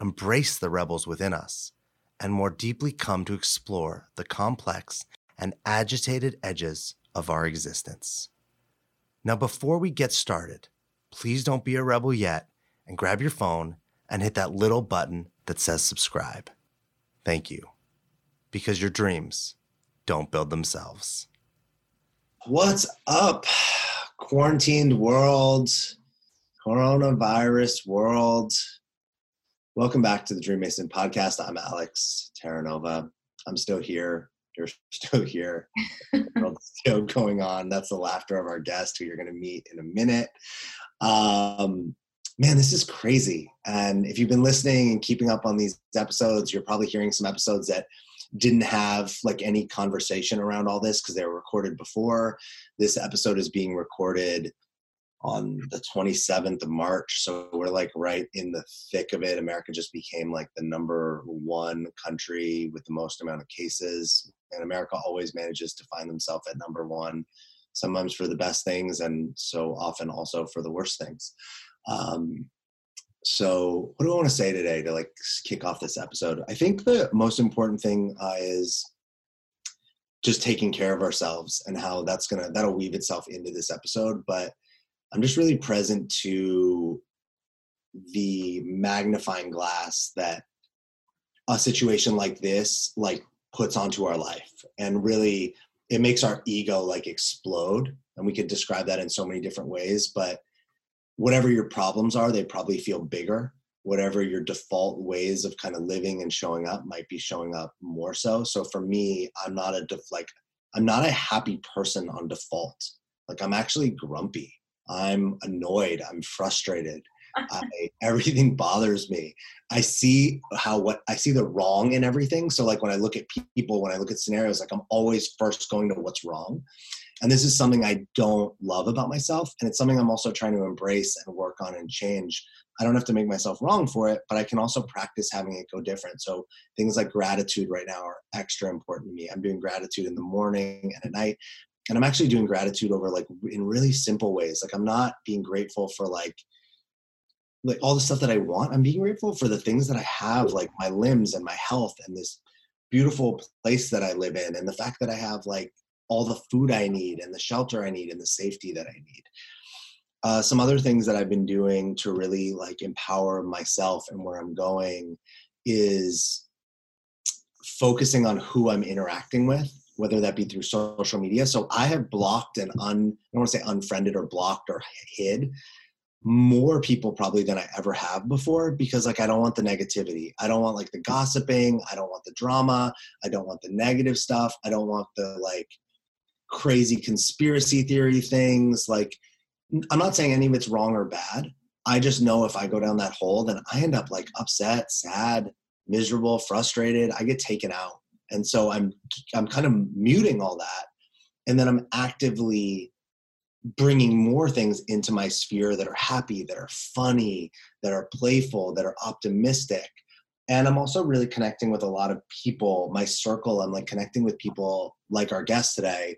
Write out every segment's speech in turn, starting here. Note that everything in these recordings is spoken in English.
embrace the rebels within us, and more deeply come to explore the complex and agitated edges of our existence. Now, before we get started, please don't be a rebel yet and grab your phone and hit that little button that says subscribe. Thank you. Because your dreams don't build themselves. What's up, quarantined world, coronavirus world? Welcome back to the Dream Mason podcast. I'm Alex Terranova. I'm still here. You're still here. still going on. That's the laughter of our guest, who you're going to meet in a minute. Um, man, this is crazy. And if you've been listening and keeping up on these episodes, you're probably hearing some episodes that didn't have like any conversation around all this because they were recorded before. This episode is being recorded on the 27th of March. So we're like right in the thick of it. America just became like the number one country with the most amount of cases. And America always manages to find themselves at number one, sometimes for the best things and so often also for the worst things. Um, so what do i want to say today to like kick off this episode i think the most important thing uh, is just taking care of ourselves and how that's gonna that'll weave itself into this episode but i'm just really present to the magnifying glass that a situation like this like puts onto our life and really it makes our ego like explode and we could describe that in so many different ways but whatever your problems are, they probably feel bigger. Whatever your default ways of kind of living and showing up might be showing up more so. So for me, I'm not a def- like I'm not a happy person on default. Like I'm actually grumpy. I'm annoyed. I'm frustrated. I, everything bothers me. I see how what I see the wrong in everything. So like when I look at people, when I look at scenarios, like I'm always first going to what's wrong. And this is something I don't love about myself. And it's something I'm also trying to embrace and work on and change. I don't have to make myself wrong for it, but I can also practice having it go different. So things like gratitude right now are extra important to me. I'm doing gratitude in the morning and at night. And I'm actually doing gratitude over like in really simple ways. Like I'm not being grateful for like like all the stuff that I want. I'm being grateful for the things that I have, like my limbs and my health and this beautiful place that I live in and the fact that I have like all the food I need and the shelter I need and the safety that I need. Uh, some other things that I've been doing to really like empower myself and where I'm going is focusing on who I'm interacting with, whether that be through social media. So I have blocked and un, I don't want to say unfriended or blocked or hid more people probably than I ever have before because like I don't want the negativity. I don't want like the gossiping. I don't want the drama. I don't want the negative stuff. I don't want the like crazy conspiracy theory things. Like, I'm not saying any of it's wrong or bad. I just know if I go down that hole, then I end up like upset, sad, miserable, frustrated. I get taken out. And so I'm I'm kind of muting all that. And then I'm actively bringing more things into my sphere that are happy, that are funny, that are playful, that are optimistic. And I'm also really connecting with a lot of people, my circle. I'm like connecting with people like our guest today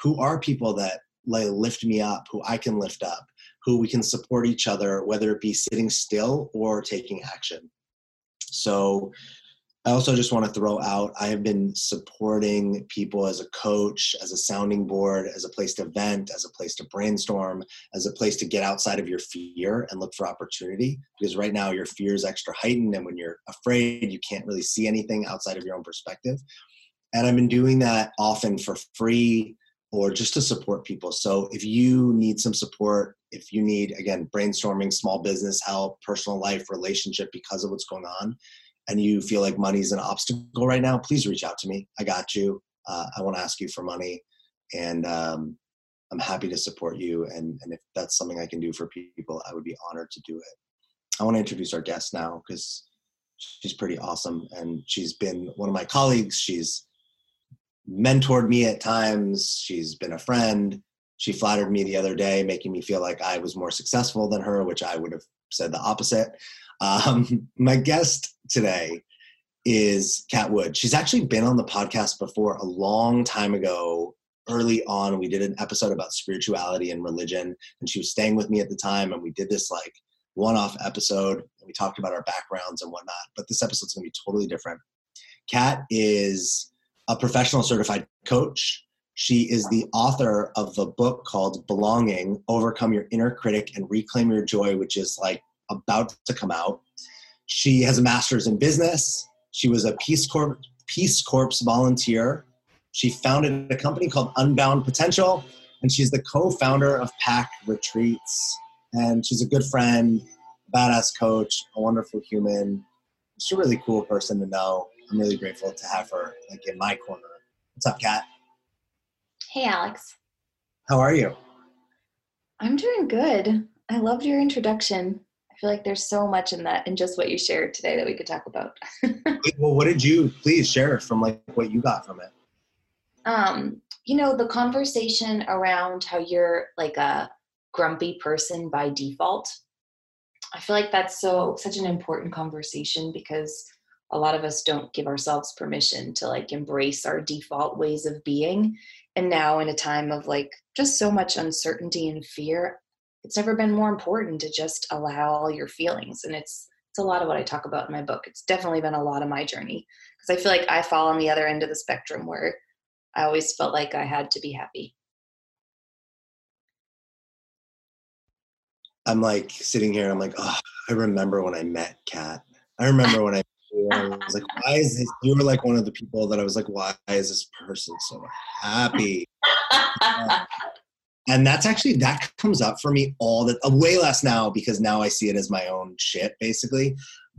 who are people that like lift me up, who I can lift up, who we can support each other, whether it be sitting still or taking action. So I also just want to throw out I have been supporting people as a coach, as a sounding board, as a place to vent, as a place to brainstorm, as a place to get outside of your fear and look for opportunity. Because right now your fear is extra heightened, and when you're afraid, you can't really see anything outside of your own perspective. And I've been doing that often for free or just to support people. So if you need some support, if you need, again, brainstorming, small business help, personal life, relationship because of what's going on, and you feel like money's an obstacle right now, please reach out to me. I got you. Uh, I want to ask you for money. And um, I'm happy to support you. And, and if that's something I can do for people, I would be honored to do it. I want to introduce our guest now because she's pretty awesome, and she's been one of my colleagues. She's mentored me at times. She's been a friend. She flattered me the other day, making me feel like I was more successful than her, which I would have said the opposite. Um, my guest today is Cat Wood. She's actually been on the podcast before a long time ago. Early on, we did an episode about spirituality and religion, and she was staying with me at the time, and we did this like one-off episode, and we talked about our backgrounds and whatnot. But this episode's going to be totally different. Cat is a professional certified coach. She is the author of the book called Belonging Overcome Your Inner Critic and Reclaim Your Joy, which is like about to come out. She has a master's in business. She was a Peace Corps, Peace Corps volunteer. She founded a company called Unbound Potential, and she's the co-founder of Pack Retreats. And she's a good friend, badass coach, a wonderful human. She's a really cool person to know. I'm really grateful to have her like in my corner. What's up, Cat? Hey, Alex. How are you? I'm doing good. I loved your introduction. I feel like there's so much in that and just what you shared today that we could talk about. well, what did you please share from like what you got from it? Um, you know, the conversation around how you're like a grumpy person by default. I feel like that's so such an important conversation because a lot of us don't give ourselves permission to like embrace our default ways of being and now in a time of like just so much uncertainty and fear it's never been more important to just allow all your feelings and it's it's a lot of what i talk about in my book it's definitely been a lot of my journey because i feel like i fall on the other end of the spectrum where i always felt like i had to be happy i'm like sitting here i'm like oh i remember when i met cat i remember when i I was like, why is this? You were like one of the people that I was like, why is this person so happy? and that's actually that comes up for me all the uh, way less now because now I see it as my own shit basically.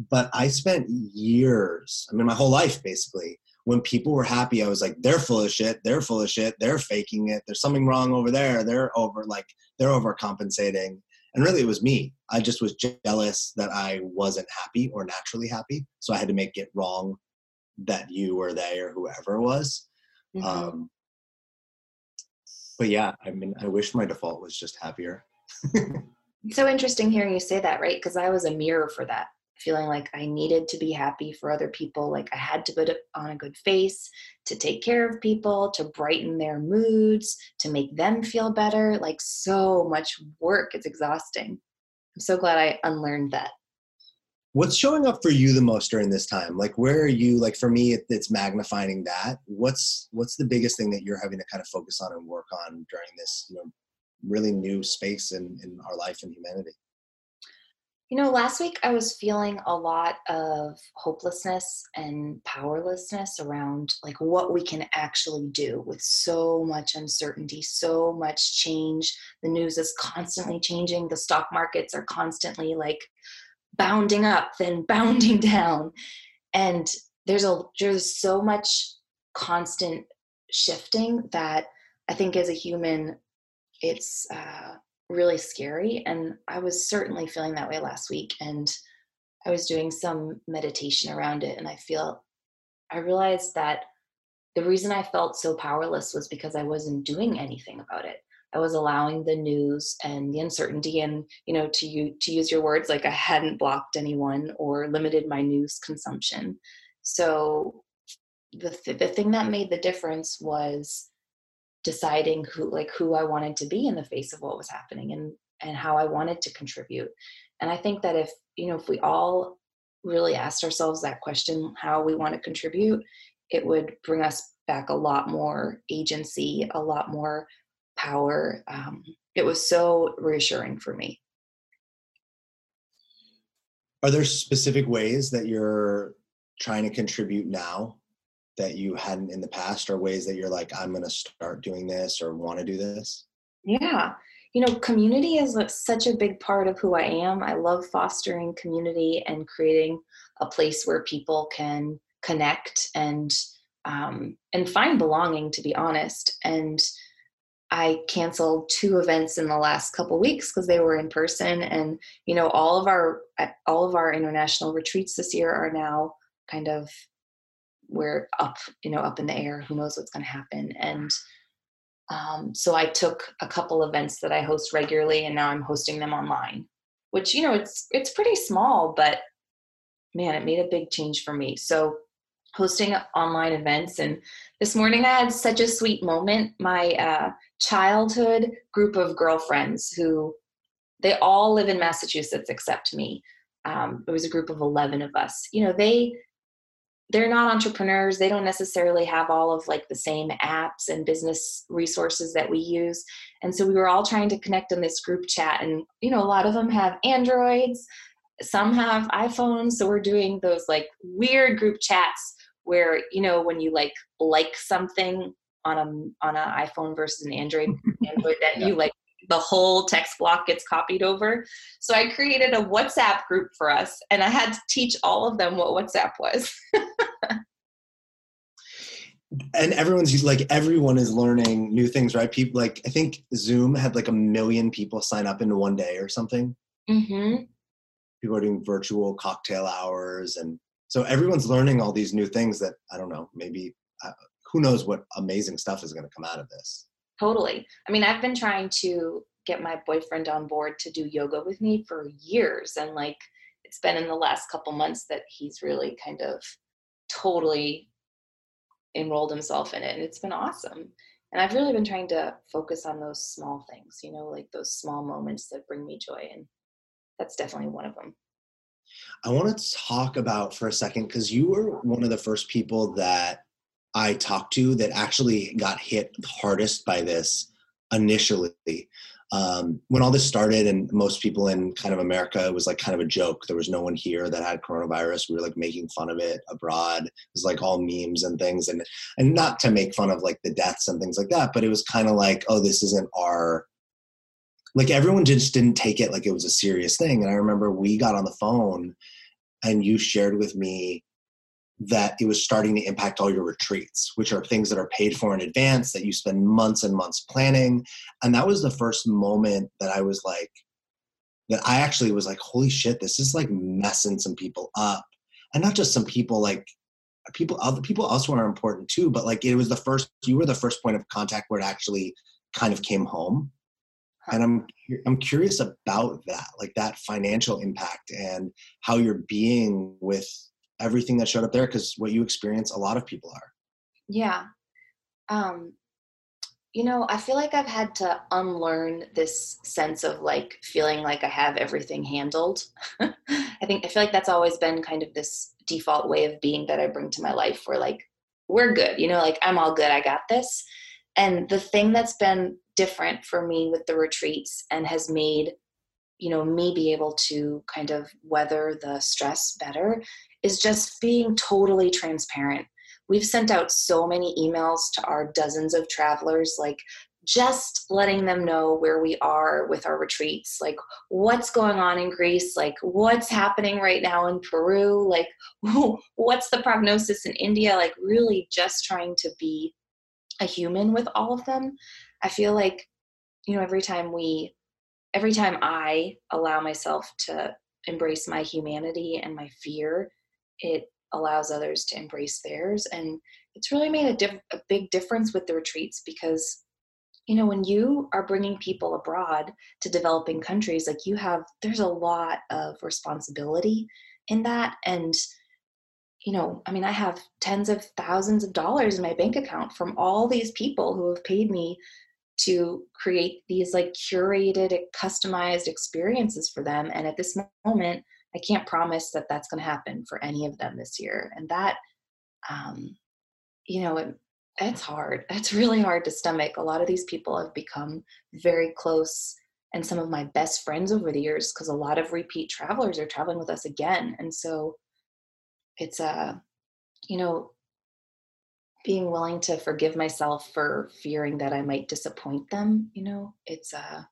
But I spent years, I mean, my whole life basically. When people were happy, I was like, they're full of shit. They're full of shit. They're faking it. There's something wrong over there. They're over like they're overcompensating and really, it was me. I just was jealous that I wasn't happy or naturally happy. So I had to make it wrong that you or they or whoever was. Mm-hmm. Um, but yeah, I mean, I wish my default was just happier. so interesting hearing you say that, right? Because I was a mirror for that feeling like I needed to be happy for other people, like I had to put on a good face to take care of people, to brighten their moods, to make them feel better. Like so much work. It's exhausting. I'm so glad I unlearned that. What's showing up for you the most during this time? Like, where are you? Like, for me, it's magnifying that. What's what's the biggest thing that you're having to kind of focus on and work on during this, you know, really new space in in our life and humanity? You know, last week I was feeling a lot of hopelessness and powerlessness around like what we can actually do with so much uncertainty, so much change. The news is constantly changing, the stock markets are constantly like bounding up, then bounding down. And there's a there's so much constant shifting that I think as a human it's uh really scary. And I was certainly feeling that way last week. And I was doing some meditation around it. And I feel, I realized that the reason I felt so powerless was because I wasn't doing anything about it. I was allowing the news and the uncertainty, and you know, to you to use your words, like I hadn't blocked anyone or limited my news consumption. So the th- the thing that made the difference was deciding who like who I wanted to be in the face of what was happening and and how I wanted to contribute. And I think that if you know if we all really asked ourselves that question how we want to contribute, it would bring us back a lot more agency, a lot more power. Um, it was so reassuring for me. Are there specific ways that you're trying to contribute now that you hadn't in the past or ways that you're like i'm going to start doing this or want to do this yeah you know community is such a big part of who i am i love fostering community and creating a place where people can connect and um, and find belonging to be honest and I canceled two events in the last couple weeks because they were in person, and you know all of our all of our international retreats this year are now kind of we're up, you know, up in the air. Who knows what's going to happen? And um, so I took a couple events that I host regularly, and now I'm hosting them online. Which you know, it's it's pretty small, but man, it made a big change for me. So hosting online events, and this morning I had such a sweet moment. My uh, childhood group of girlfriends who they all live in Massachusetts except me. Um, it was a group of 11 of us. You know, they they're not entrepreneurs they don't necessarily have all of like the same apps and business resources that we use and so we were all trying to connect in this group chat and you know a lot of them have androids some have iphones so we're doing those like weird group chats where you know when you like like something on a on an iphone versus an android android that yeah. you like the whole text block gets copied over. So I created a WhatsApp group for us and I had to teach all of them what WhatsApp was. and everyone's like everyone is learning new things, right? People like I think Zoom had like a million people sign up in one day or something. Mm-hmm. People are doing virtual cocktail hours and so everyone's learning all these new things that I don't know, maybe uh, who knows what amazing stuff is going to come out of this. Totally. I mean, I've been trying to get my boyfriend on board to do yoga with me for years. And like, it's been in the last couple months that he's really kind of totally enrolled himself in it. And it's been awesome. And I've really been trying to focus on those small things, you know, like those small moments that bring me joy. And that's definitely one of them. I want to talk about for a second because you were one of the first people that I talked to that actually got hit hardest by this initially. Um, when all this started, and most people in kind of America, it was like kind of a joke. There was no one here that had coronavirus. We were like making fun of it abroad. It was like all memes and things, and and not to make fun of like the deaths and things like that, but it was kind of like, oh, this isn't our. Like everyone just didn't take it like it was a serious thing. And I remember we got on the phone, and you shared with me that it was starting to impact all your retreats, which are things that are paid for in advance that you spend months and months planning. And that was the first moment that I was like, that I actually was like, holy shit, this is like messing some people up. And not just some people, like people, other people also are important too, but like it was the first, you were the first point of contact where it actually kind of came home. And I'm I'm curious about that, like that financial impact and how you're being with everything that showed up there because what you experience a lot of people are. Yeah. Um you know i feel like i've had to unlearn this sense of like feeling like i have everything handled. I think i feel like that's always been kind of this default way of being that i bring to my life where like we're good you know like i'm all good i got this. And the thing that's been different for me with the retreats and has made you know me be able to kind of weather the stress better is just being totally transparent. We've sent out so many emails to our dozens of travelers, like just letting them know where we are with our retreats, like what's going on in Greece, like what's happening right now in Peru, like what's the prognosis in India, like really just trying to be a human with all of them. I feel like, you know, every time we, every time I allow myself to embrace my humanity and my fear, it allows others to embrace theirs. And it's really made a, diff- a big difference with the retreats because you know when you are bringing people abroad to developing countries like you have there's a lot of responsibility in that. And you know i mean i have tens of thousands of dollars in my bank account from all these people who have paid me to create these like curated customized experiences for them and at this moment I can't promise that that's going to happen for any of them this year. And that, um, you know, it, it's hard. It's really hard to stomach. A lot of these people have become very close and some of my best friends over the years because a lot of repeat travelers are traveling with us again. And so it's a, uh, you know, being willing to forgive myself for fearing that I might disappoint them, you know, it's uh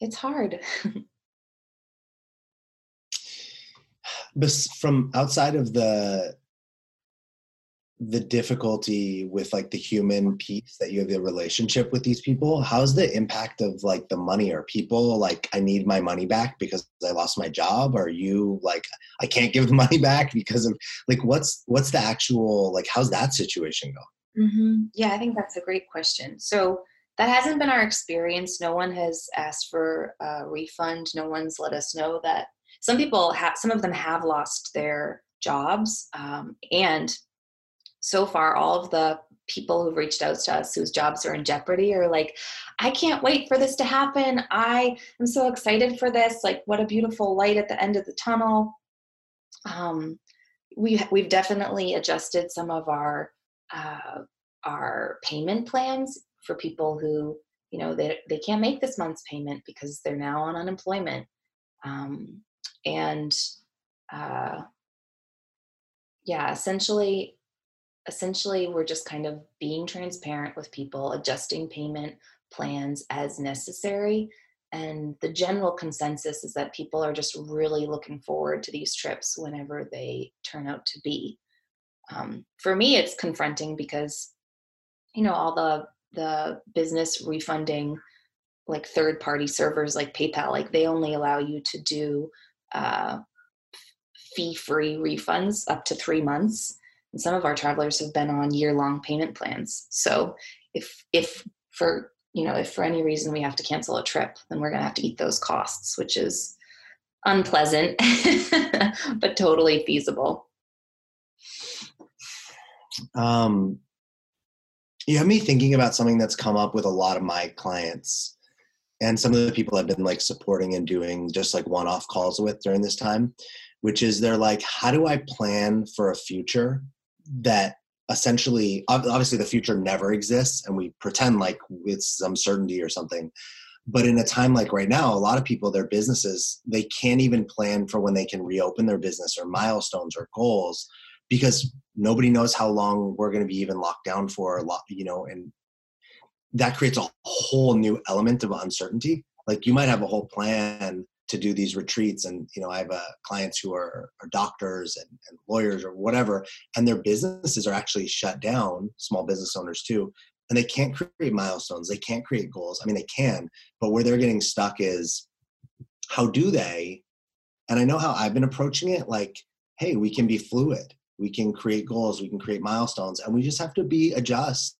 it's hard. but from outside of the the difficulty with like the human piece that you have the relationship with these people how's the impact of like the money? Are people like i need my money back because i lost my job? Are you like i can't give the money back because of like what's what's the actual like how's that situation going mm-hmm. yeah i think that's a great question. So that hasn't been our experience. No one has asked for a refund. No one's let us know that some people have some of them have lost their jobs um, and so far all of the people who've reached out to us whose jobs are in jeopardy are like i can't wait for this to happen. I am so excited for this. Like what a beautiful light at the end of the tunnel. Um, we, we've definitely adjusted some of our uh, our payment plans for people who you know they, they can't make this month's payment because they're now on unemployment. Um, and uh, yeah essentially essentially we're just kind of being transparent with people adjusting payment plans as necessary. And the general consensus is that people are just really looking forward to these trips whenever they turn out to be. Um, for me it's confronting because you know all the the business refunding like third party servers like paypal like they only allow you to do uh, fee free refunds up to three months and some of our travelers have been on year long payment plans. So if if for you know if for any reason we have to cancel a trip, then we're going to have to eat those costs, which is unpleasant but totally feasible. Um, you have me thinking about something that's come up with a lot of my clients and some of the people I've been like supporting and doing just like one off calls with during this time, which is they're like, how do I plan for a future that essentially obviously the future never exists and we pretend like it's some certainty or something but in a time like right now a lot of people their businesses they can't even plan for when they can reopen their business or milestones or goals because nobody knows how long we're going to be even locked down for a lot you know and that creates a whole new element of uncertainty. Like you might have a whole plan to do these retreats and you know i have uh, clients who are, are doctors and, and, lawyers or whatever and their businesses are actually shut down small business owners too and they can't create milestones they can't create goals. I mean they can but where they're getting stuck is how do they? And i know how i've been approaching it like hey we can be fluid we can create goals we can create milestones and we just have to be adjust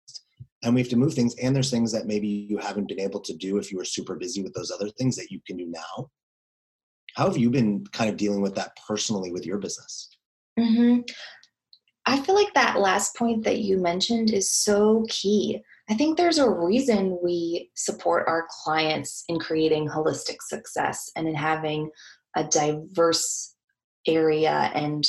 and we have to move things and there's things that maybe you haven't been able to do if you were super busy with those other things that you can do now how have you been kind of dealing with that personally with your business? Mm-hmm. I feel like that last point that you mentioned is so key. I think there's a reason we support our clients in creating holistic success and in having a diverse area and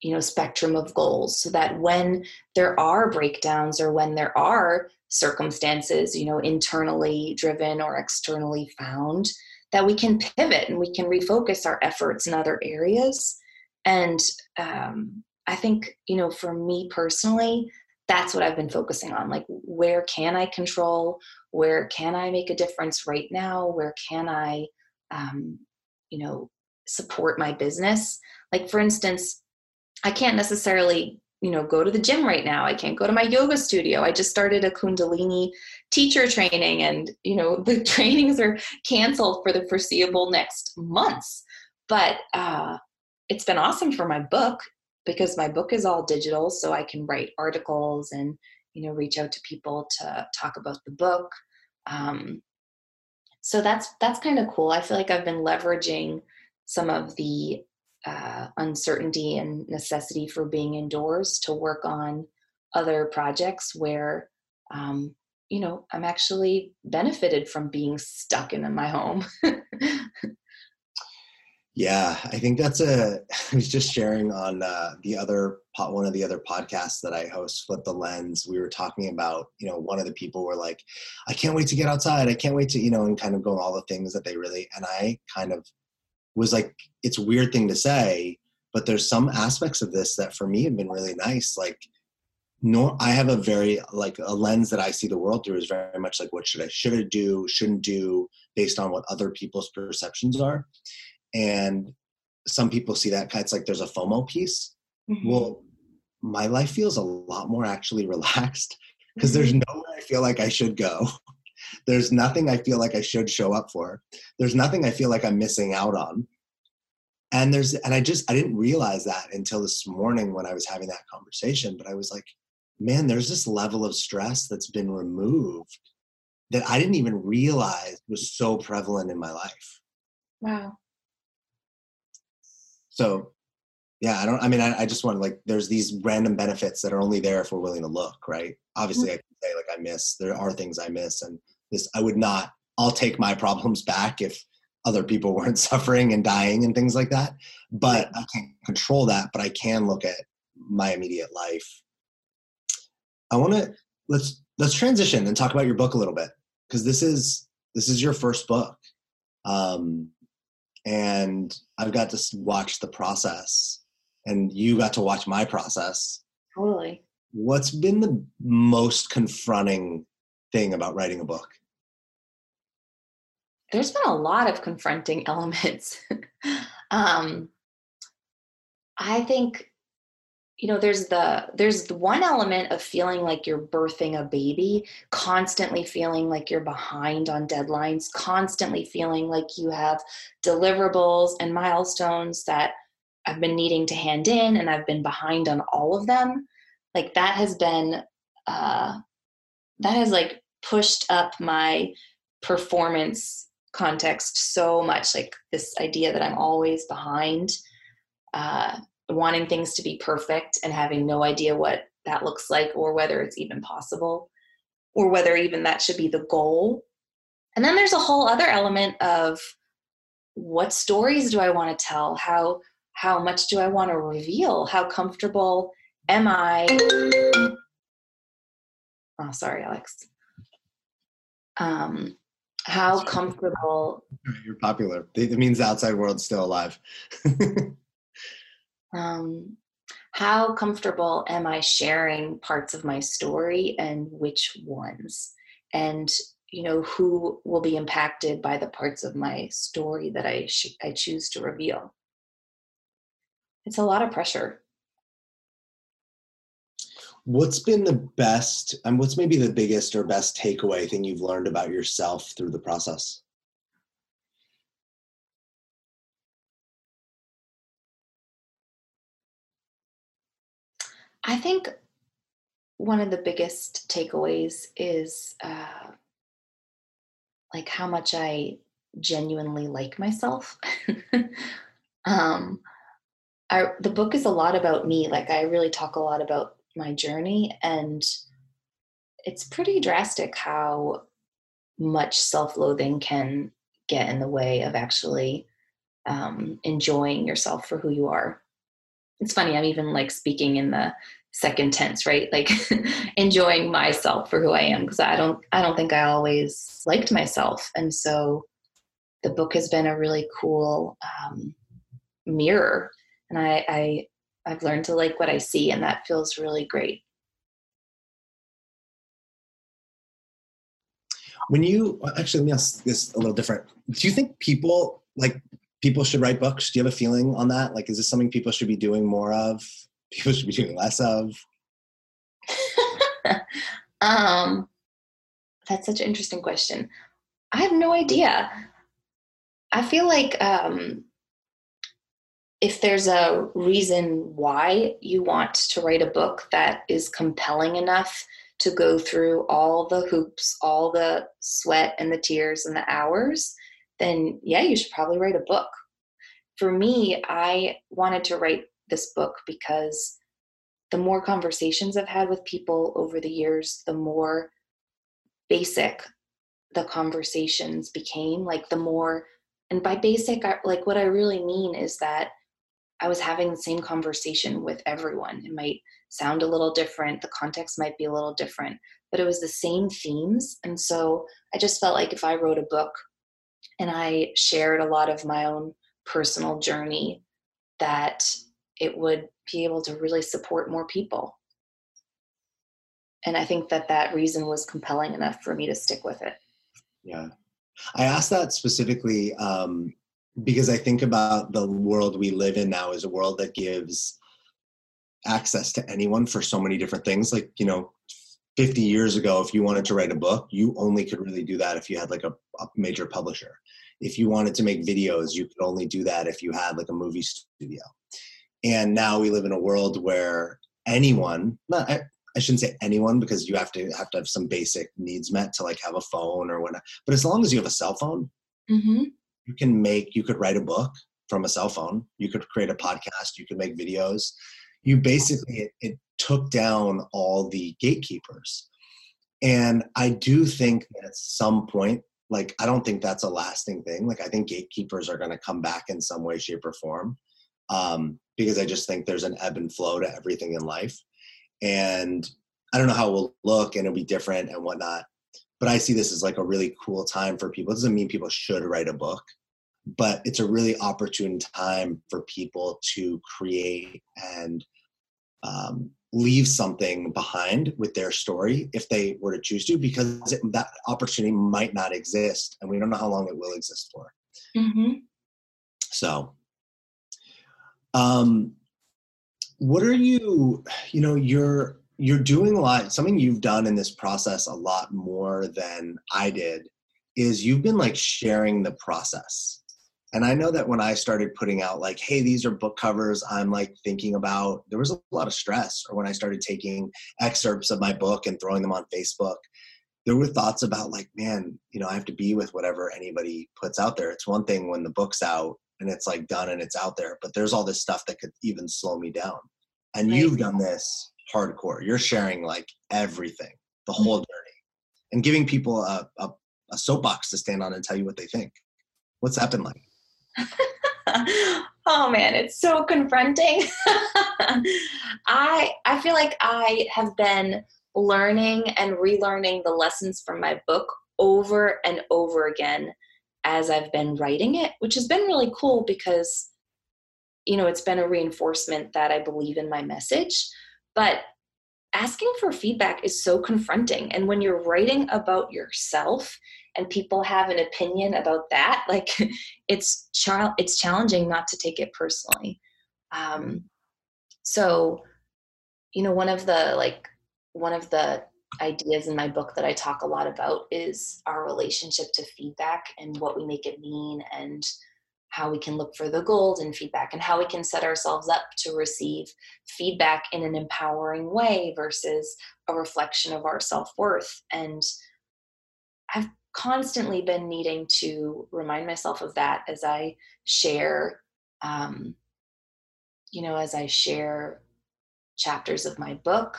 you know spectrum of goals so that when there are breakdowns or when there are circumstances you know internally driven or externally found that we can pivot and we can refocus our efforts in other areas. And um, I think, you know, for me personally, that's what I've been focusing on. Like, where can I control? Where can I make a difference right now? Where can I, um, you know, support my business? Like, for instance, I can't necessarily you know go to the gym right now. I can't go to my yoga studio. I just started a kundalini teacher training and you know the trainings are canceled for the foreseeable next months. But uh, it's been awesome for my book because my book is all digital so i can write articles and you know reach out to people to talk about the book. Um, so that's that's kind of cool. I feel like i've been leveraging some of the uh, uncertainty and necessity for being indoors to work on other projects where um, you know i'm actually benefited from being stuck in my home. Yeah i think that's a i was just sharing on uh, the other pot one of the other podcasts that i host flip the lens. We were talking about you know one of the people were like i can't wait to get outside. I can't wait to you know and kind of go all the things that they really and i kind of was like it's a weird thing to say but there's some aspects of this that for me have been really nice like nor i have a very like a lens that i see the world through is very much like what should i should i do shouldn't do based on what other people's perceptions are and some people see that kind. it's like there's a fomo piece mm-hmm. well my life feels a lot more actually relaxed because mm-hmm. there's nowhere I feel like I should go. There's nothing I feel like I should show up for. There's nothing I feel like I'm missing out on. And there's and I just I didn't realize that until this morning when I was having that conversation, but I was like, man, there's this level of stress that's been removed that I didn't even realize was so prevalent in my life. Wow. So yeah i don't i mean I, I, just want like there's these random benefits that are only there if we're willing to look right obviously mm-hmm. i can say like i miss there are things i miss and this i would not i'll take my problems back if other people weren't suffering and dying and things like that but i can't control that but i can look at my immediate life i want to let's let's transition and talk about your book a little bit because this is this is your first book um and i've got to watch the process and you got to watch my process. Totally. What's been the most confronting thing about writing a book? There's been a lot of confronting elements. um, I think you know there's the there's the one element of feeling like you're birthing a baby constantly feeling like you're behind on deadlines constantly feeling like you have deliverables and milestones that I've been needing to hand in and I've been behind on all of them. Like that has been uh that has like pushed up my performance context so much like this idea that I'm always behind uh wanting things to be perfect and having no idea what that looks like or whether it's even possible or whether even that should be the goal. And then there's a whole other element of what stories do I want to tell? How how much do I want to reveal? How comfortable am I? Oh, sorry, Alex. Um, how comfortable? You're popular. It means the outside world's still alive. um, how comfortable am I sharing parts of my story and which ones? And you know who will be impacted by the parts of my story that I sh- I choose to reveal it's a lot of pressure what's been the best and what's maybe the biggest or best takeaway thing you've learned about yourself through the process i think one of the biggest takeaways is uh, like how much i genuinely like myself um, I, the book is a lot about me. Like I really talk a lot about my journey, and it's pretty drastic how much self-loathing can get in the way of actually um, enjoying yourself for who you are. It's funny. I'm even like speaking in the second tense, right? Like enjoying myself for who I am because I don't. I don't think I always liked myself, and so the book has been a really cool um, mirror and I, I I've learned to like what I see, and that feels really great. When you actually, let me ask this a little different. Do you think people like people should write books? Do you have a feeling on that? Like, is this something people should be doing more of? People should be doing less of? um, that's such an interesting question. I have no idea. I feel like um, if there's a reason why you want to write a book that is compelling enough to go through all the hoops, all the sweat and the tears and the hours, then yeah, you should probably write a book. For me, I wanted to write this book because the more conversations I've had with people over the years, the more basic the conversations became. Like the more, and by basic, like what I really mean is that I was having the same conversation with everyone. It might sound a little different, the context might be a little different, but it was the same themes. And so I just felt like if I wrote a book and I shared a lot of my own personal journey, that it would be able to really support more people. And I think that that reason was compelling enough for me to stick with it. Yeah. I asked that specifically um, because I think about the world we live in now as a world that gives access to anyone for so many different things. Like, you know, 50 years ago, if you wanted to write a book, you only could really do that if you had like a, a major publisher. If you wanted to make videos, you could only do that if you had like a movie studio. And now we live in a world where anyone, not, I, I shouldn't say anyone because you have to have to have some basic needs met to like have a phone or whatnot. But as long as you have a cell phone, Mm-hmm. You can make you could write a book from a cell phone you could create a podcast you could make videos. You basically it, it took down all the gatekeepers. And i do think that at some point like i don't think that's a lasting thing. Like i think gatekeepers are going to come back in some way shape or form um, because i just think there's an ebb and flow to everything in life. And i don't know how it will look and it'll be different and whatnot but I see this as like a really cool time for people. It doesn't mean people should write a book, but it's a really opportune time for people to create and um, leave something behind with their story if they were to choose to, because it, that opportunity might not exist, and we don't know how long it will exist for. Mm-hmm. So, um, what are you? You know, you're you're doing a lot something you've done in this process a lot more than i did is you've been like sharing the process. And i know that when i started putting out like hey these are book covers i'm like thinking about there was a lot of stress. Or when i started taking excerpts of my book and throwing them on facebook there were thoughts about like man you know i have to be with whatever anybody puts out there. It's one thing when the book's out and it's like done and it's out there but there's all this stuff that could even slow me down. And Right. you've done this hardcore. You're sharing like everything, the mm-hmm. whole journey, and giving people a, a, a soapbox to stand on and tell you what they think. What's that been like? oh man, it's so confronting. I I feel like I have been learning and relearning the lessons from my book over and over again as I've been writing it, which has been really cool because you know, it's been a reinforcement that I believe in my message, but asking for feedback is so confronting and when you're writing about yourself and people have an opinion about that like it's child it's challenging not to take it personally. Um so you know one of the like one of the ideas in my book that i talk a lot about is our relationship to feedback and what we make it mean and how we can look for the gold in feedback and how we can set ourselves up to receive feedback in an empowering way versus a reflection of our self-worth. And i've constantly been needing to remind myself of that as i share um, you know as i share chapters of my book.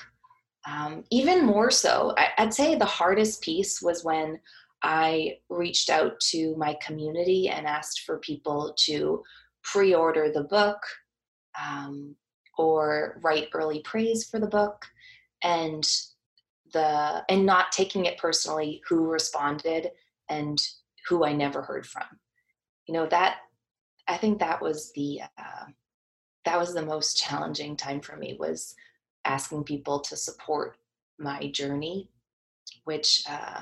Um, even more so I, i'd say the hardest piece was when i reached out to my community and asked for people to pre-order the book um, or write early praise for the book. And the and not taking it personally who responded and who i never heard from. You know that i think that was the uh, that was the most challenging time for me was asking people to support my journey which uh,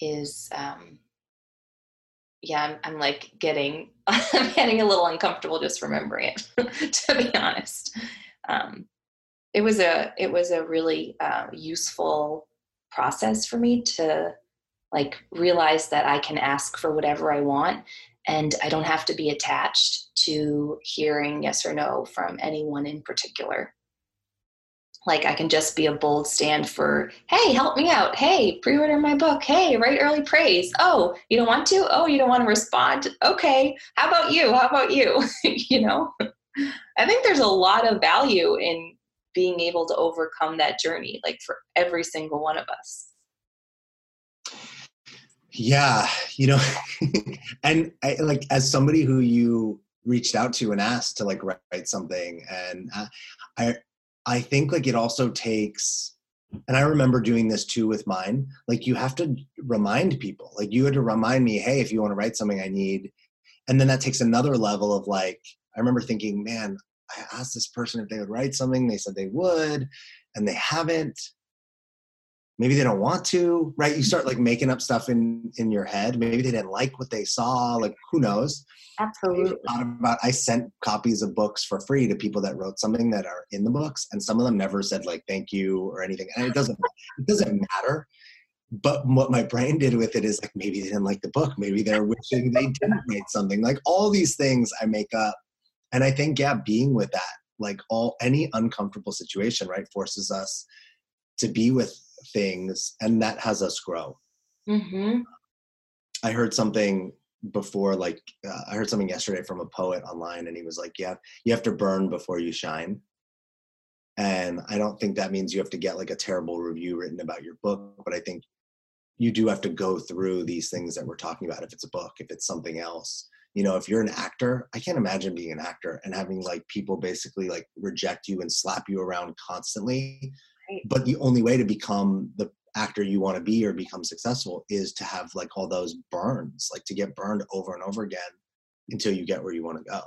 is um, yeah I'm, I'm like getting i'm getting a little uncomfortable just remembering it to be honest. Um, it was a it was a really uh, useful process for me to like realize that i can ask for whatever i want and i don't have to be attached to hearing yes or no from anyone in particular like i can just be a bold stand for hey help me out. Hey pre-order my book. Hey write early praise. Oh you don't want to? Oh you don't want to respond? Okay. How about you? How about you? You know? I think there's a lot of value in being able to overcome that journey like for every single one of us. Yeah, you know, and I, like as somebody who you reached out to and asked to like write something, and uh, I, I think like it also takes, and I remember doing this too with mine. Like you have to remind people. Like you had to remind me, hey, if you want to write something, I need, and then that takes another level of like. I remember thinking, man, I asked this person if they would write something. They said they would, and they haven't maybe they don't want to right? You mm-hmm. start like making up stuff in in your head. Maybe they didn't like what they saw like who knows? Absolutely. I about i sent copies of books for free to people that wrote something that are in the books and some of them never said like thank you or anything and it doesn't it doesn't matter. But what my brain did with it is like maybe they didn't like the book. Maybe they're wishing they didn't write something. Like all these things i make up. And i think yeah being with that like all any uncomfortable situation right forces us to be with things and that has us grow. Mm-hmm. i heard something before like uh, i heard something yesterday from a poet online and he was like yeah you have to burn before you shine. And i don't think that means you have to get like a terrible review written about your book but i think you do have to go through these things that we're talking about if it's a book if it's something else. You know if you're an actor i can't imagine being an actor and having like people basically like reject you and slap you around constantly right. but the only way to become the actor you want to be or become successful is to have like all those burns like to get burned over and over again until you get where you want to go.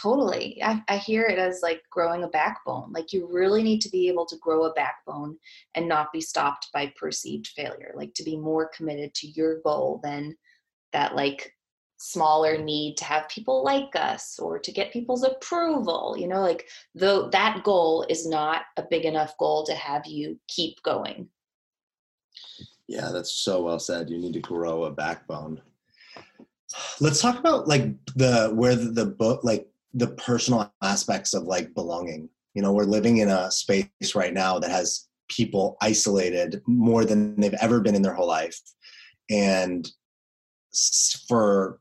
Totally. I, I hear it as like growing a backbone. Like you really need to be able to grow a backbone and not be stopped by perceived failure like to be more committed to your goal than that like smaller need to have people like us or to get people's approval you know like though that goal is not a big enough goal to have you keep going. Yeah that's so well said. You need to grow a backbone. Let's talk about like the where the, the book like the personal aspects of like belonging. You know we're living in a space right now that has people isolated more than they've ever been in their whole life. And for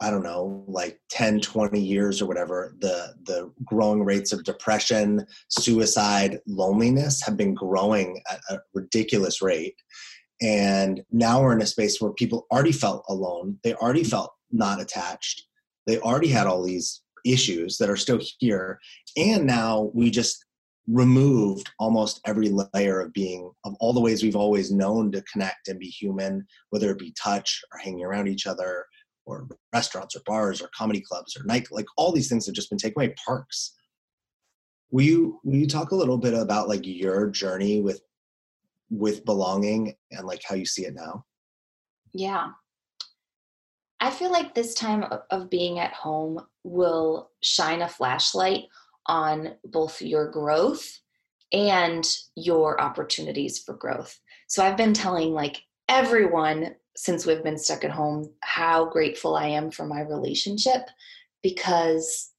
I don't know, like 10, 20 years or whatever, the the growing rates of depression, suicide, loneliness have been growing at a ridiculous rate. And now we're in a space where people already felt alone. They already felt not attached. They already had all these issues that are still here. And now we just removed almost every layer of being of all the ways we've always known to connect and be human, whether it be touch or hanging around each other or restaurants or bars or comedy clubs or night like all these things have just been taken away parks. Will you will you talk a little bit about like your journey with with belonging and like how you see it now? Yeah. I feel like this time of, being at home will shine a flashlight on both your growth and your opportunities for growth. So i've been telling like everyone since we've been stuck at home how grateful I am for my relationship because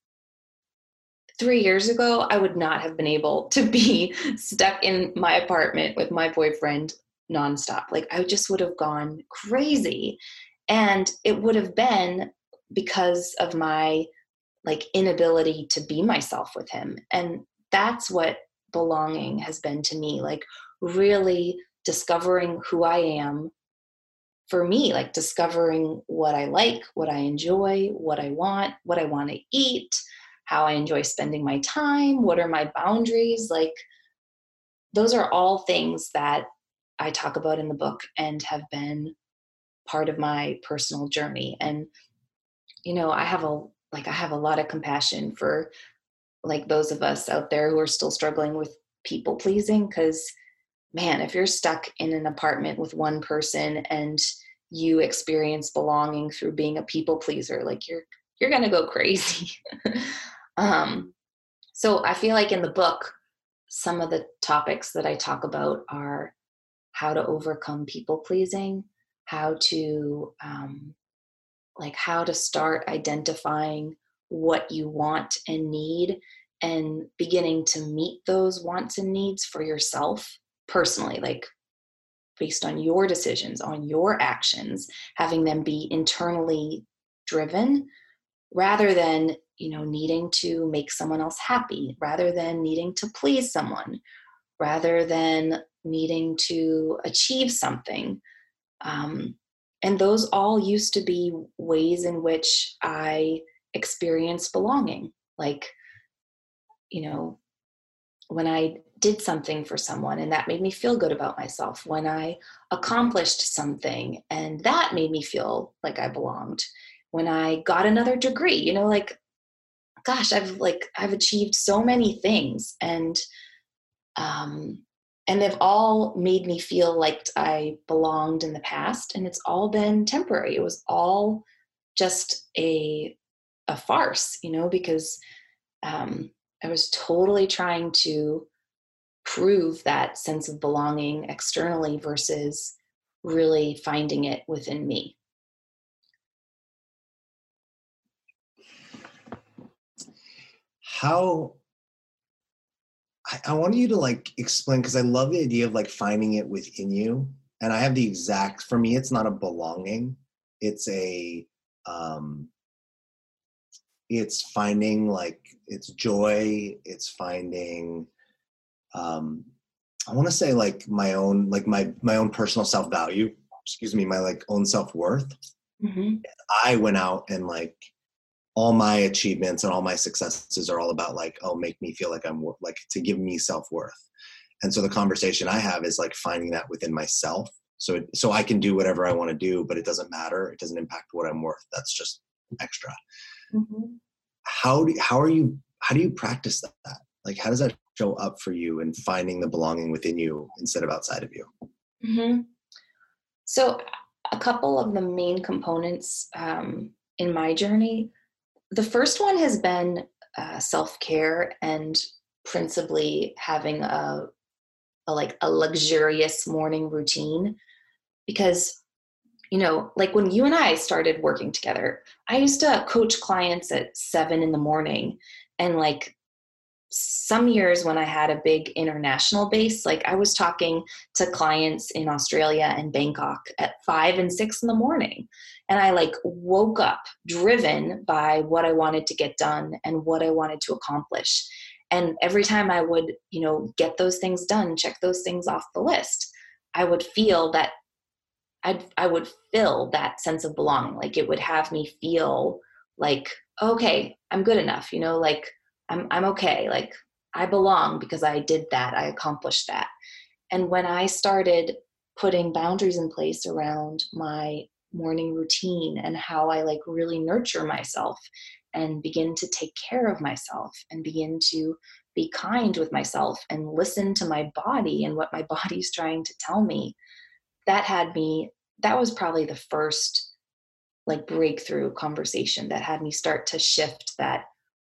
three years ago, I would not have been able to be stuck in my apartment with my boyfriend nonstop. Like, I just would have gone crazy. And it would have been because of my like inability to be myself with him. And that's what belonging has been to me like really discovering who I am for me, like discovering what I like, what I enjoy, what I want, what I want to eat, how I enjoy spending my time, what are my boundaries, like those are all things that I talk about in the book and have been part of my personal journey. And you know, I have a like I have a lot of compassion for like those of us out there who are still struggling with people pleasing because man, if you're stuck in an apartment with one person and you experience belonging through being a people pleaser, like you're you're gonna go crazy. um, so I feel like in the book, some of the topics that I talk about are how to overcome people pleasing, how to um, like how to start identifying what you want and need and beginning to meet those wants and needs for yourself personally like based on your decisions on your actions having them be internally driven rather than you know needing to make someone else happy rather than needing to please someone rather than needing to achieve something. Um, and those all used to be ways in which i experienced belonging. Like you know when i did something for someone and that made me feel good about myself when i accomplished something and that made me feel like i belonged when i got another degree you know like gosh i've like i've achieved so many things and um and they've all made me feel like I belonged in the past, and it's all been temporary. It was all just a a farce, you know, because um, I was totally trying to prove that sense of belonging externally versus really finding it within me. How I, I want you to like explain because I love the idea of like finding it within you. And I have the exact for me, it's not a belonging, it's a um it's finding like it's joy, it's finding um I want to say like my own like my my own personal self value, excuse me, my like own self worth. Mm-hmm. I went out and like all my achievements and all my successes are all about like oh make me feel like i'm like to give me self-worth and so the conversation i have is like finding that within myself so it, so i can do whatever i want to do but it doesn't matter it doesn't impact what i'm worth that's just extra mm-hmm. how do how are you how do you practice that like how does that show up for you and finding the belonging within you instead of outside of you. Mm-hmm. so a couple of the main components um, in my journey. The first one has been uh, self-care and principally having a, a like a luxurious morning routine. Because you know like when you and i started working together i used to coach clients at seven in the morning and like some years when I had a big international base, like I was talking to clients in Australia and Bangkok at five and six in the morning. And I like woke up driven by what I wanted to get done and what I wanted to accomplish. And every time I would, you know, get those things done, check those things off the list, I would feel that I'd, I would fill that sense of belonging. Like it would have me feel like, okay, I'm good enough, you know, like I'm I'm okay. Like I belong because I did that. I accomplished that. And when I started putting boundaries in place around my morning routine and how I like really nurture myself and begin to take care of myself and begin to be kind with myself and listen to my body and what my body's trying to tell me that had me that was probably the first like breakthrough conversation that had me start to shift that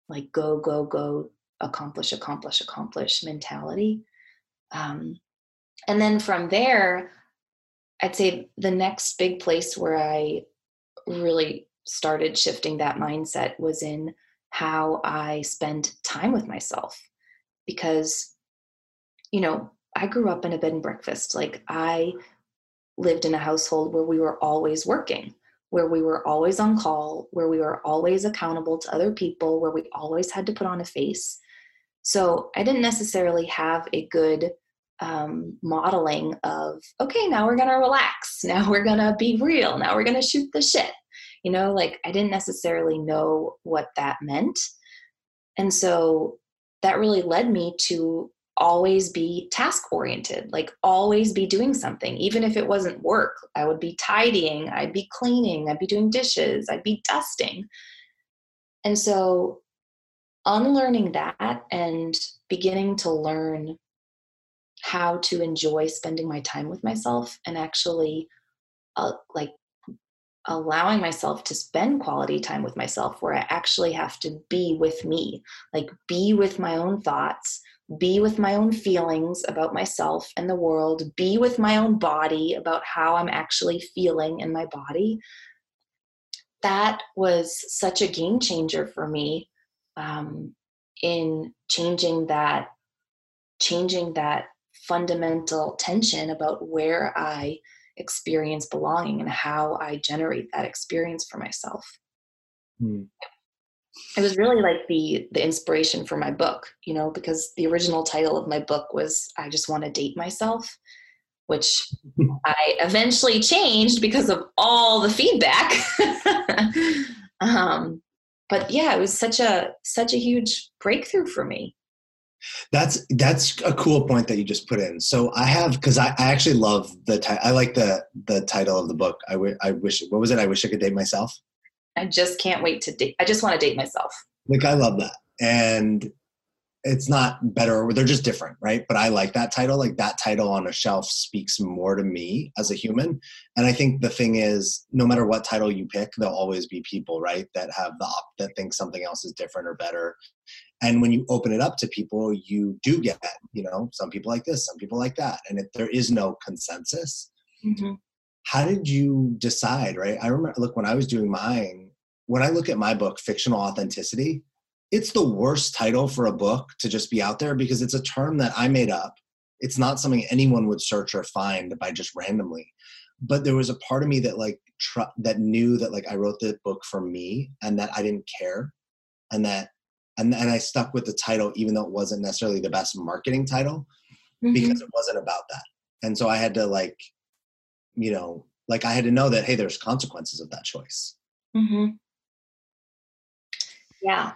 like go go go accomplish accomplish accomplish mentality um, and then from there i'd say the next big place where i really started shifting that mindset was in how i spend time with myself because you know i grew up in a bed and breakfast like i lived in a household where we were always working where we were always on call, where we were always accountable to other people, where we always had to put on a face. So I didn't necessarily have a good um, modeling of, okay, now we're going to relax. Now we're going to be real. Now we're going to shoot the shit. You know, like I didn't necessarily know what that meant. And so that really led me to always be task oriented, like always be doing something, even if it wasn't work. I would be tidying, I'd be cleaning, I'd be doing dishes, I'd be dusting. And so, unlearning that and beginning to learn how to enjoy spending my time with myself and actually uh, like allowing myself to spend quality time with myself where I actually have to be with me, like be with my own thoughts, be with my own feelings about myself and the world, be with my own body about how I'm actually feeling in my body. That was such a game changer for me um, in changing that, changing that fundamental tension about where I experience belonging and how I generate that experience for myself. Hmm was really like the the inspiration for my book you know because the original title of my book was i just want to date myself which i eventually changed because of all the feedback. Um, but yeah it was such a such a huge breakthrough for me. That's that's a cool point that you just put in. So i have because I, I actually love the ti- i like the the title of the book I, w- I wish what was it? I wish i could date myself I just can't wait to date. I just want to date myself. Like I love that. And it's not better they're just different right but i like that title like that title on a shelf speaks more to me as a human and i think the thing is no matter what title you pick there'll always be people right that have the op that think something else is different or better and when you open it up to people you do get you know some people like this some people like that and if there is no consensus mm-hmm. how did you decide right i remember look when i was doing mine when i look at my book fictional authenticity it's the worst title for a book to just be out there because it's a term that I made up. It's not something anyone would search or find by just randomly. But there was a part of me that like tr- that knew that like I wrote the book for me and that I didn't care and that and and I stuck with the title even though it wasn't necessarily the best marketing title mm-hmm. because it wasn't about that. And so I had to like you know, like I had to know that hey there's consequences of that choice. Mhm. Yeah,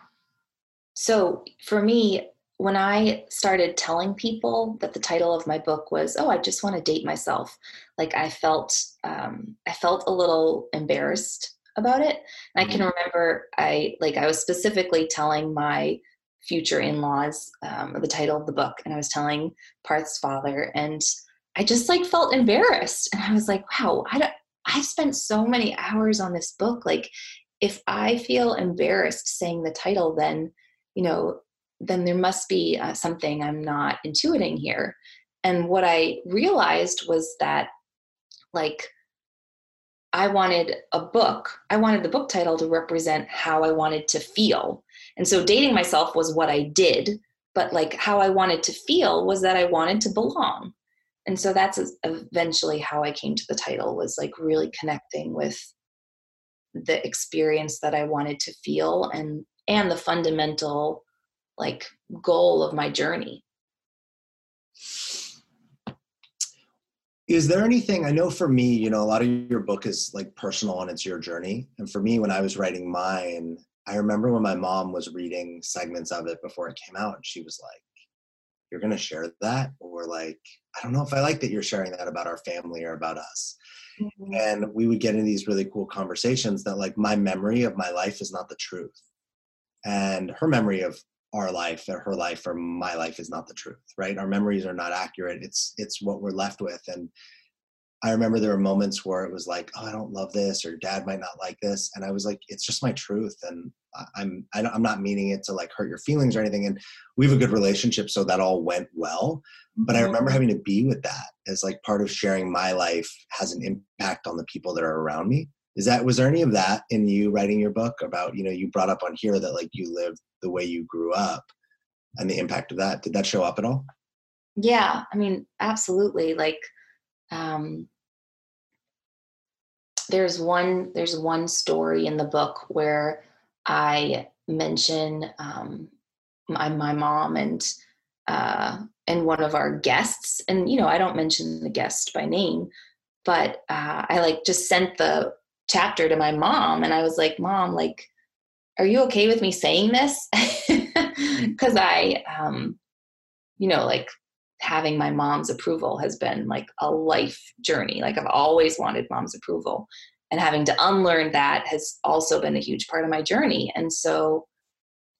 so for me, when I started telling people that the title of my book was, "Oh, I just want to date myself," like I felt, um, I felt a little embarrassed about it. And I can mm-hmm. remember I like I was specifically telling my future in-laws um, the title of the book, and I was telling Parth's father, and I just like felt embarrassed, and I was like, "Wow, I don't." I've spent so many hours on this book. Like, if I feel embarrassed saying the title, then you know, then there must be uh, something I'm not intuiting here. And what I realized was that, like, I wanted a book. I wanted the book title to represent how I wanted to feel. And so dating myself was what I did, but like how I wanted to feel was that I wanted to belong. And so that's eventually how I came to the title was like really connecting with the experience that I wanted to feel and and the fundamental like goal of my journey. Is there anything i know for me you know a lot of your book is like personal and it's your journey. And for me when i was writing mine i remember when my mom was reading segments of it before it came out and she was like you're going to share that or like i don't know if i like that you're sharing that about our family or about us. Mm-hmm. and we would get into these really cool conversations that like my memory of my life is not the truth. And her memory of our life or her life or my life is not the truth right? Our memories are not accurate. It's it's what we're left with. And i remember there were moments where it was like oh i don't love this or dad might not like this and i was like it's just my truth and i'm I am not meaning it to like hurt your feelings or anything and we have a good relationship so that all went well but i remember mm-hmm. having to be with that as like part of sharing my life has an impact on the people that are around me. Is that was there any of that in you writing your book about you know you brought up on here that like you lived the way you grew up and the impact of that? Did that show up at all? Yeah i mean absolutely like um there's one there's one story in the book where i mention um my, my mom and uh and one of our guests and you know i don't mention the guest by name but uh, i like just sent the chapter to my mom and I was like, "Mom, like are you okay with me saying this?" Cuz I um you know, like having my mom's approval has been like a life journey. Like I've always wanted mom's approval and having to unlearn that has also been a huge part of my journey. And so,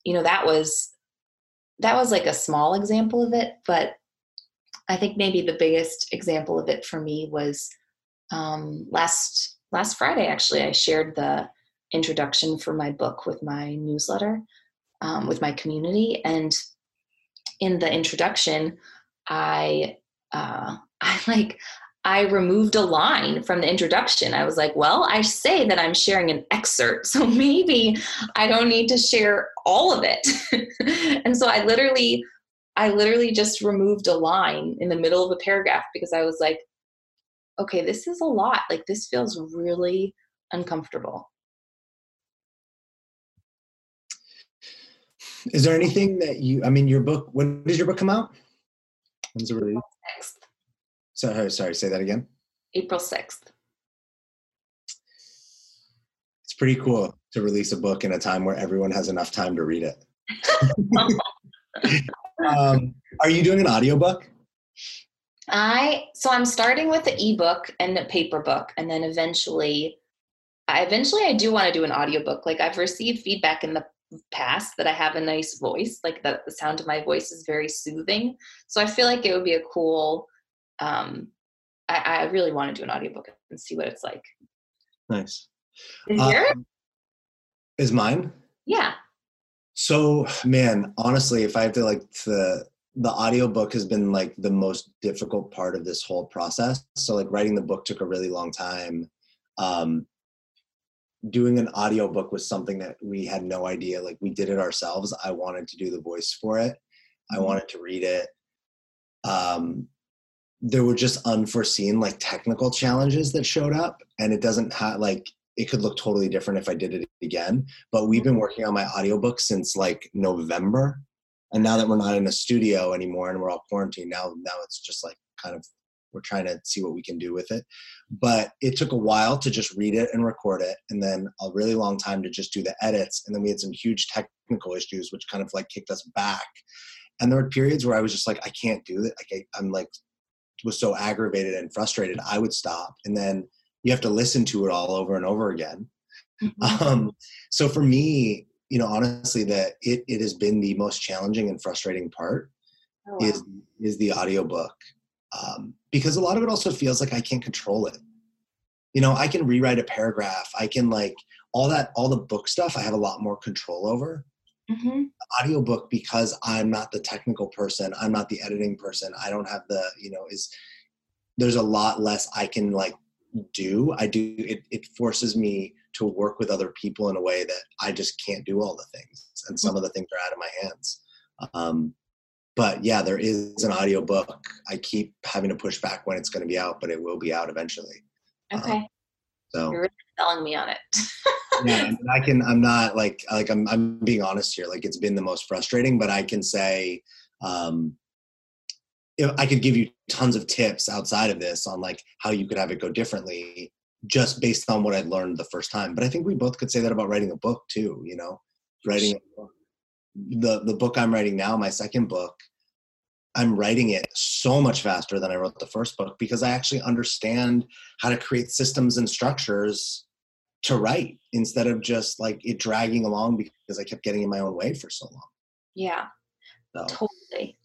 you know, that was that was like a small example of it, but I think maybe the biggest example of it for me was um, last last Friday, actually, I shared the introduction for my book with my newsletter, um, with my community. And in the introduction, I, uh, I like, I removed a line from the introduction. I was like, well, I say that I'm sharing an excerpt, so maybe I don't need to share all of it. and so I literally, I literally just removed a line in the middle of a paragraph because I was like, okay, this is a lot. Like, this feels really uncomfortable. Is there anything that you, I mean, your book, when does your book come out? When's it released? 6th. So, sorry, say that again. April 6th. It's pretty cool to release a book in a time where everyone has enough time to read it. um, are you doing an audiobook? I so I'm starting with the ebook and the paper book, and then eventually, I eventually I do want to do an audiobook. Like I've received feedback in the past that I have a nice voice, like that the sound of my voice is very soothing. So I feel like it would be a cool. Um, I, I really want to do an audiobook and see what it's like. Nice. Is yours? Um, is mine? Yeah. So man, honestly, if I have to like the the audiobook has been like the most difficult part of this whole process. So like writing the book took a really long time. Um doing an audiobook was something that we had no idea. Like we did it ourselves. I wanted to do the voice for it. I Mhm. wanted to read it. Um there were just unforeseen like technical challenges that showed up and it doesn't have like it could look totally different if I did it again. But we've been working on my audiobook since like November. And now that we're not in a studio anymore and we're all quarantined, now now it's just like kind of we're trying to see what we can do with it. But it took a while to just read it and record it, and then a really long time to just do the edits. And then we had some huge technical issues, which kind of like kicked us back. And there were periods where I was just like, I can't do it. Like I, I'm like was so aggravated and frustrated, I would stop. And then you have to listen to it all over and over again. Mhm. Um, so for me, you know, honestly, that it, it has been the most challenging and frustrating part Oh, wow. is is the audiobook. Um, because a lot of it also feels like I can't control it. You know, I can rewrite a paragraph. I can like all that, all the book stuff. I have a lot more control over Mhm. audiobook because I'm not the technical person. I'm not the editing person. I don't have the, you know, is there's a lot less I can like do. I do it it forces me to work with other people in a way that I just can't do all the things. And some of the things are out of my hands. Um but yeah, there is an audiobook. I keep having to push back when it's going to be out, but it will be out eventually. Okay. So You're really selling me on it. yeah, I, mean, I can. I'm not like like I'm. I'm being honest here. Like it's been the most frustrating, but I can say, um, I could give you tons of tips outside of this on like how you could have it go differently, just based on what I learned the first time. But I think we both could say that about writing a book too. You know, writing a book. The the book I'm writing now, my second book. I'm writing it so much faster than I wrote the first book because I actually understand how to create systems and structures to write instead of just like it dragging along because I kept getting in my own way for so long. yeah, So totally.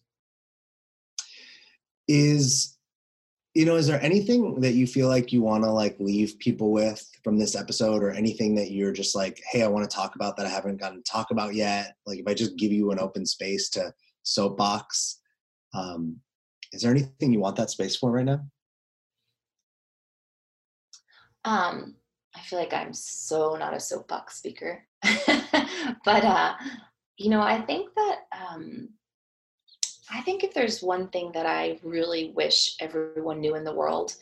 is you know, is there anything that you feel like you want to like leave people with from this episode or anything that you're just like, hey, I want to talk about that I haven't gotten to talk about yet? Like if I just give you an open space to soapbox, um, is there anything you want that space for right now? Um, I feel like I'm so not a soapbox speaker, but uh, you know, I think that um, I think if there's one thing that I really wish everyone knew in the world,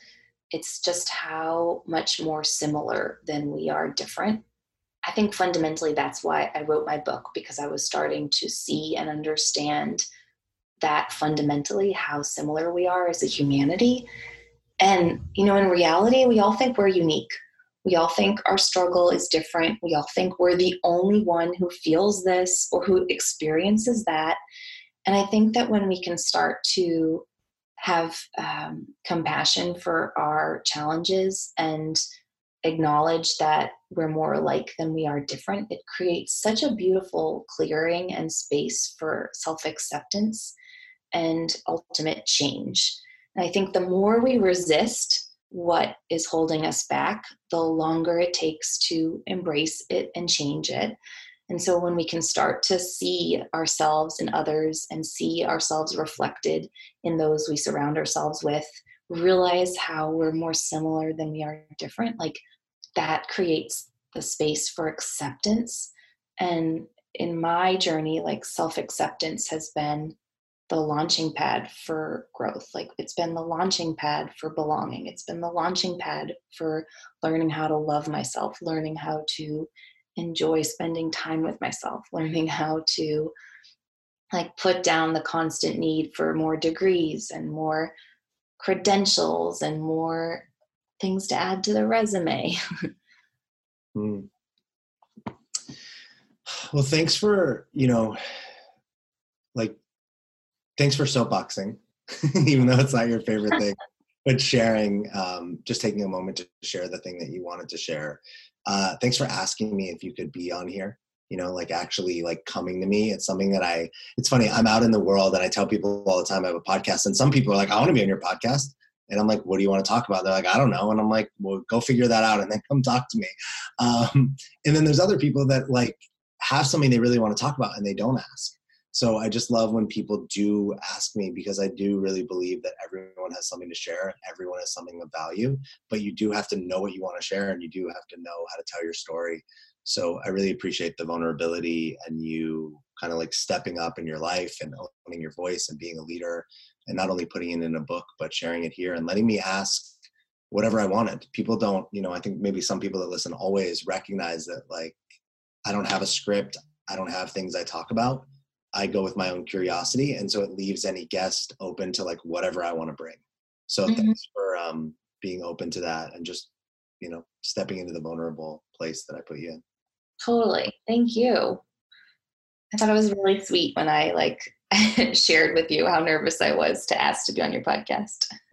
it's just how much more similar than we are different. I think fundamentally that's why I wrote my book because I was starting to see and understand that fundamentally how similar we are as a humanity. And, you know, in reality, we all think we're unique. We all think our struggle is different. We all think we're the only one who feels this or who experiences that. And I think that when we can start to have um, compassion for our challenges and acknowledge that we're more alike than we are different, it creates such a beautiful clearing and space for self acceptance and ultimate change. And I think the more we resist what is holding us back, the longer it takes to embrace it and change it. And so when we can start to see ourselves and others and see ourselves reflected in those we surround ourselves with, realize how we're more similar than we are different, like that creates the space for acceptance. And in my journey, like self acceptance has been the launching pad for growth. Like it's been the launching pad for belonging. It's been the launching pad for learning how to love myself, learning how to enjoy spending time with myself, learning how to like put down the constant need for more degrees and more credentials and more things to add to the resume. Hmm. Well, thanks for, you know, like, thanks for soapboxing, even though it's not your favorite thing, but sharing, um, just taking a moment to share the thing that you wanted to share. Uh, thanks for asking me if you could be on here. you know like actually like coming to me. It's something that i it's funny i'm out in the world and i tell people all the time i have a podcast and some people are like i want to be on your podcast. And i'm like what do you want to talk about? They're like i don't know. And i'm like well go figure that out and then come talk to me. Um, and then there's other people that like have something they really want to talk about and they don't ask so i just love when people do ask me because i do really believe that everyone has something to share everyone has something of value but you do have to know what you want to share and you do have to know how to tell your story so I really appreciate the vulnerability and you kind of like stepping up in your life and owning your voice and being a leader and not only putting it in a book, but sharing it here and letting me ask whatever I wanted. People don't, you know, I think maybe some people that listen always recognize that like I don't have a script, I don't have things I talk about. I go with my own curiosity. And so it leaves any guest open to like whatever I want to bring. So mm-hmm. thanks for um, being open to that and just, you know, stepping into the vulnerable place that I put you in. Totally. Thank you. I thought it was really sweet when I like shared with you how nervous I was to ask to be on your podcast.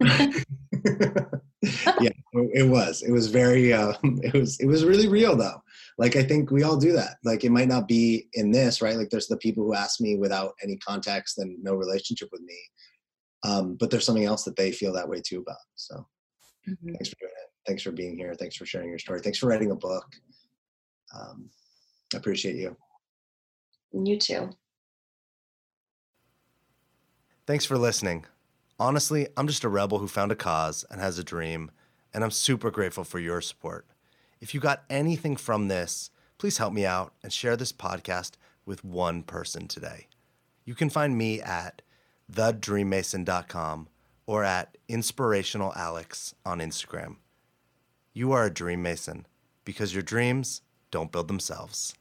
yeah, it was. It was very um, it was it was really real though. Like I think we all do that. Like it might not be in this, right? Like there's the people who ask me without any context and no relationship with me. Um, but there's something else that they feel that way too about. So mm-hmm. thanks for doing it. Thanks for being here. Thanks for sharing your story. Thanks for writing a book um, I appreciate you. You too. Thanks for listening. Honestly, I'm just a rebel who found a cause and has a dream, and I'm super grateful for your support. If you got anything from this, please help me out and share this podcast with one person today. You can find me at thedreammason.com or at inspirationalalex on Instagram. You are a dream mason because your dreams don't build themselves.